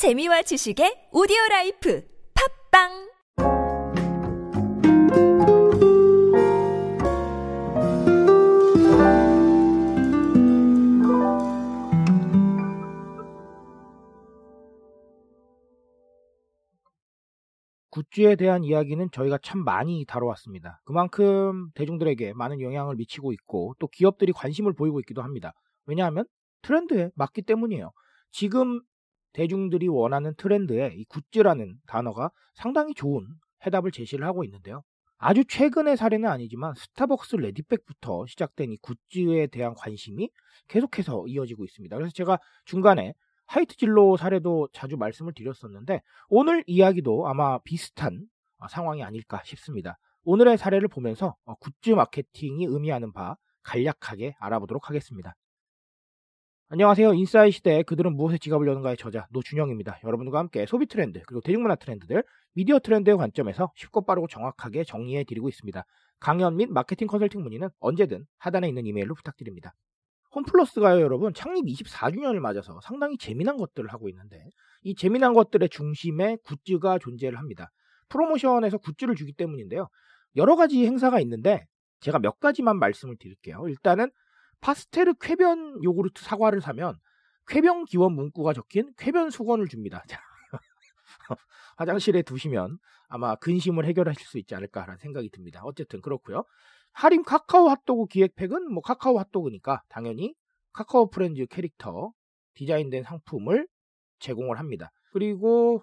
재미와 지식의 오디오 life 팟빵 굿즈에 대한 이야기는 저희가 참 많이 다뤄왔습니다. 그만큼 대중들에게 많은 영향을 미치고 있고 또 기업들이 관심을 보이고 있기도 합니다. 왜냐하면 트렌드에 맞기 때문이에요. 지금 대중들이 원하는 트렌드에 이 굿즈라는 단어가 상당히 좋은 해답을 제시를 하고 있는데요. 아주 최근의 사례는 아니지만 스타벅스 레디백부터 시작된 이 굿즈에 대한 관심이 계속해서 이어지고 있습니다. 그래서 제가 중간에 하이트 진로 사례도 자주 말씀을 드렸었는데 오늘 이야기도 아마 비슷한 어, 상황이 아닐까 싶습니다. 오늘의 사례를 보면서 어, 굿즈 마케팅이 의미하는 바 간략하게 알아보도록 하겠습니다. 안녕하세요. 인싸의 시대에 그들은 무엇에 지갑을 여는가의 저자 노준영입니다. 여러분과 함께 소비 트렌드 그리고 대중문화 트렌드를 미디어 트렌드의 관점에서 쉽고 빠르고 정확하게 정리해 드리고 있습니다. 강연 및 마케팅 컨설팅 문의는 언제든 하단에 있는 이메일로 부탁드립니다. 홈플러스가요, 여러분, 창립 24주년을 맞아서 상당히 재미난 것들을 하고 있는데, 이 재미난 것들의 중심에 굿즈가 존재를 합니다. 프로모션에서 굿즈를 주기 때문인데요. 여러 가지 행사가 있는데, 제가 몇 가지만 말씀을 드릴게요. 일단은, 파스테르 쾌변 요구르트 사과를 사면, 쾌변 기원 문구가 적힌 쾌변 수건을 줍니다. 화장실에 두시면 아마 근심을 해결하실 수 있지 않을까라는 생각이 듭니다. 어쨌든 그렇고요. 할인 카카오 핫도그 기획팩은 뭐 카카오 핫도그니까 당연히 카카오 프렌즈 캐릭터 디자인된 상품을 제공을 합니다. 그리고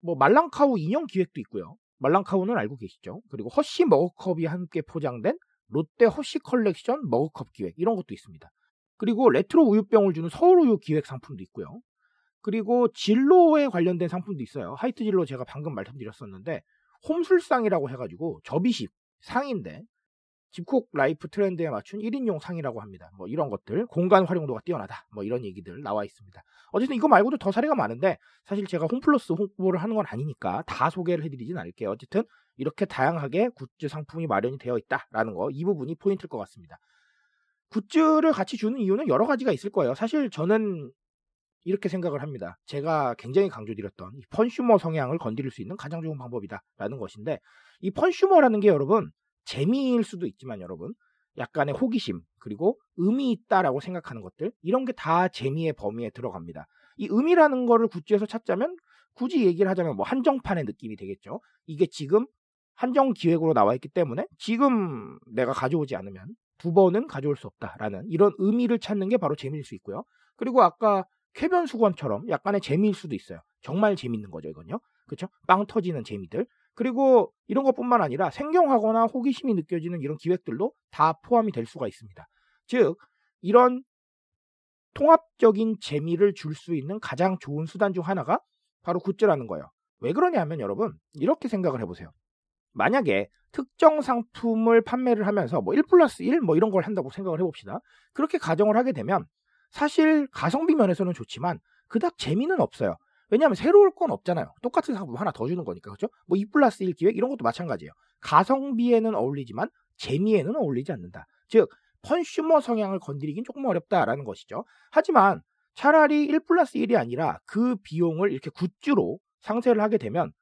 뭐 말랑카우 인형 기획도 있고요. 말랑카우는 알고 계시죠? 그리고 허쉬 머그컵이 함께 포장된 롯데 허쉬 컬렉션 머그컵 기획 이런 것도 있습니다. 그리고 레트로 우유병을 주는 서울 우유 기획 상품도 있고요. 그리고 진로에 관련된 상품도 있어요. 하이트 진로 제가 방금 말씀드렸었는데 홈술상이라고 해가지고 접이식 상인데 집콕 life 트렌드에 맞춘 1인용 상이라고 합니다. 뭐 이런 것들, 공간 활용도가 뛰어나다. 뭐 이런 얘기들 나와 있습니다. 어쨌든 이거 말고도 더 사례가 많은데 사실 제가 홈플러스 홍보를 하는 건 아니니까 다 소개를 해드리진 않을게요. 어쨌든 이렇게 다양하게 굿즈 상품이 마련이 되어 있다라는 거 이 부분이 포인트일 것 같습니다. 굿즈를 같이 주는 이유는 여러 가지가 있을 거예요. 사실 저는 이렇게 생각을 합니다. 제가 굉장히 강조드렸던 이 펀슈머 성향을 건드릴 수 있는 가장 좋은 방법이다라는 것인데 이 펀슈머라는 게 여러분 재미일 수도 있지만 여러분 약간의 호기심 그리고 의미 있다라고 생각하는 것들 이런 게 다 재미의 범위에 들어갑니다. 이 의미라는 거를 굿즈에서 찾자면 굳이 얘기를 하자면 뭐 한정판의 느낌이 되겠죠. 이게 지금 한정 기획으로 나와 있기 때문에 지금 내가 가져오지 않으면 두 번은 가져올 수 없다라는 이런 의미를 찾는 게 바로 재미일 수 있고요. 그리고 아까 쾌변 수건처럼 약간의 재미일 수도 있어요. 정말 재밌는 거죠, 이건요. 그렇죠? 빵 터지는 재미들. 그리고 이런 것뿐만 아니라 생경하거나 호기심이 느껴지는 이런 기획들도 다 포함이 될 수가 있습니다. 즉, 이런 통합적인 재미를 줄 수 있는 가장 좋은 수단 중 하나가 바로 굿즈라는 거예요. 왜 그러냐면 여러분, 이렇게 생각을 해보세요. 만약에 특정 상품을 판매를 하면서 뭐1 플러스 1 뭐 이런 걸 한다고 생각을 해봅시다. 그렇게 가정을 하게 되면 사실 가성비 면에서는 좋지만 그닥 재미는 없어요. 왜냐하면 새로울 건 없잖아요. 똑같은 상품 하나 더 주는 거니까 그렇죠? 뭐 2 플러스 1 기획 이런 것도 마찬가지예요. 가성비에는 어울리지만 재미에는 어울리지 않는다. 즉 컨슈머 성향을 건드리긴 조금 어렵다라는 것이죠. 하지만 차라리 1 플러스 1이 아니라 그 비용을 이렇게 굿즈로 상세를 하게 되면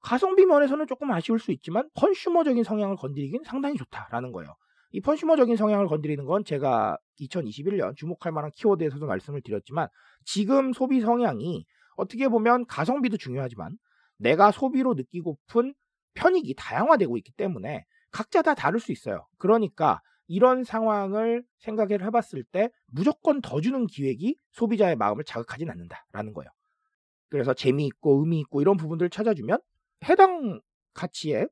가성비 면에서는 조금 아쉬울 수 있지만 컨슈머적인 성향을 건드리긴 상당히 좋다라는 거예요. 이 컨슈머적인 성향을 건드리는 건 제가 2021년 주목할 만한 키워드에서도 말씀을 드렸지만 지금 소비 성향이 어떻게 보면 가성비도 중요하지만 내가 소비로 느끼고픈 편익이 다양화되고 있기 때문에 각자 다 다를 수 있어요. 그러니까 이런 상황을 생각을 해봤을 때 무조건 더 주는 기획이 소비자의 마음을 자극하진 않는다라는 거예요. 그래서 재미있고 의미있고 이런 부분들을 찾아주면 해당 가치에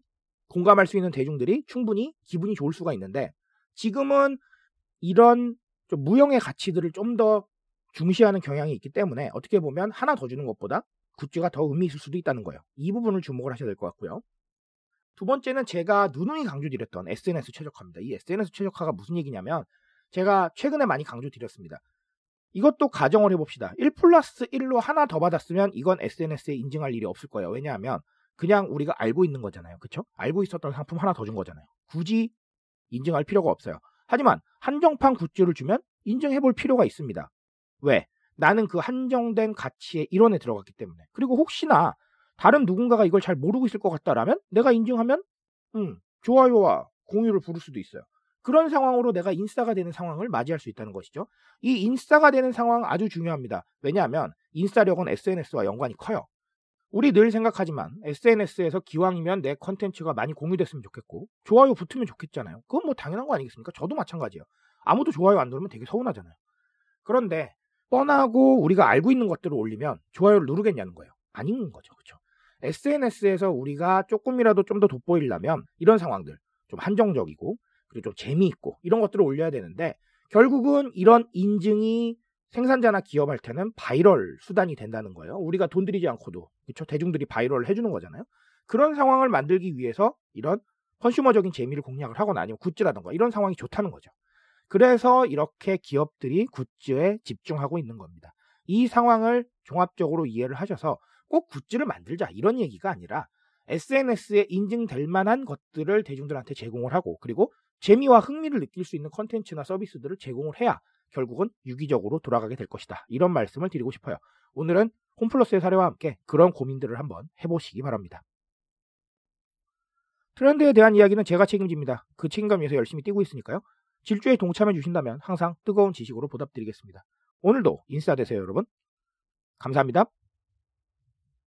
공감할 수 있는 대중들이 충분히 기분이 좋을 수가 있는데 지금은 이런 좀 무형의 가치들을 좀 더 중시하는 경향이 있기 때문에 어떻게 보면 하나 더 주는 것보다 굿즈가 더 의미 있을 수도 있다는 거예요. 이 부분을 주목을 하셔야 될 것 같고요. 두 번째는 제가 누누이 강조드렸던 SNS 최적화입니다. 이 SNS 최적화가 무슨 얘기냐면 제가 최근에 많이 강조드렸습니다. 이것도 가정을 해봅시다. 1 플러스 1로 하나 더 받았으면 이건 SNS에 인증할 일이 없을 거예요. 왜냐하면 그냥 우리가 알고 있는 거잖아요. 그쵸? 알고 있었던 상품 하나 더 준 거잖아요. 굳이 인증할 필요가 없어요. 하지만 한정판 굿즈를 주면 인증해 볼 필요가 있습니다. 왜? 나는 그 한정된 가치의 일원에 들어갔기 때문에. 그리고 혹시나 다른 누군가가 이걸 잘 모르고 있을 것 같다라면 내가 인증하면 음, 좋아요와 공유를 부를 수도 있어요. 그런 상황으로 내가 인싸가 되는 상황을 맞이할 수 있다는 것이죠. 이 인싸가 되는 상황 아주 중요합니다. 왜냐하면 인싸력은 SNS와 연관이 커요. 우리 늘 생각하지만 SNS에서 기왕이면 내 컨텐츠가 많이 공유됐으면 좋겠고 좋아요 붙으면 좋겠잖아요. 그건 뭐 당연한 거 아니겠습니까? 저도 마찬가지예요. 아무도 좋아요 안 누르면 되게 서운하잖아요. 그런데 뻔하고 우리가 알고 있는 것들을 올리면 좋아요를 누르겠냐는 거예요. 아닌 거죠. 그렇죠? SNS에서 우리가 조금이라도 좀 더 돋보이려면 이런 상황들 좀 한정적이고 그리고 좀 재미있고 이런 것들을 올려야 되는데 결국은 이런 인증이 생산자나 기업한테는 바이럴 수단이 된다는 거예요. 우리가 돈 들이지 않고도 그렇죠? 대중들이 바이럴을 해주는 거잖아요. 그런 상황을 만들기 위해서 이런 컨슈머적인 재미를 공략을 하거나 아니면 굿즈라던가 이런 상황이 좋다는 거죠. 그래서 이렇게 기업들이 굿즈에 집중하고 있는 겁니다. 이 상황을 종합적으로 이해를 하셔서 꼭 굿즈를 만들자 이런 얘기가 아니라 SNS에 인증될 만한 것들을 대중들한테 제공을 하고 그리고 재미와 흥미를 느낄 수 있는 컨텐츠나 서비스들을 제공을 해야 결국은 유기적으로 돌아가게 될 것이다. 이런 말씀을 드리고 싶어요. 오늘은 홈플러스의 사례와 함께 그런 고민들을 한번 해보시기 바랍니다. 트렌드에 대한 이야기는 제가 책임집니다. 그 책임감 위해서 열심히 뛰고 있으니까요. 질주에 동참해 주신다면 항상 뜨거운 지식으로 보답드리겠습니다. 오늘도 인싸 되세요, 여러분. 감사합니다.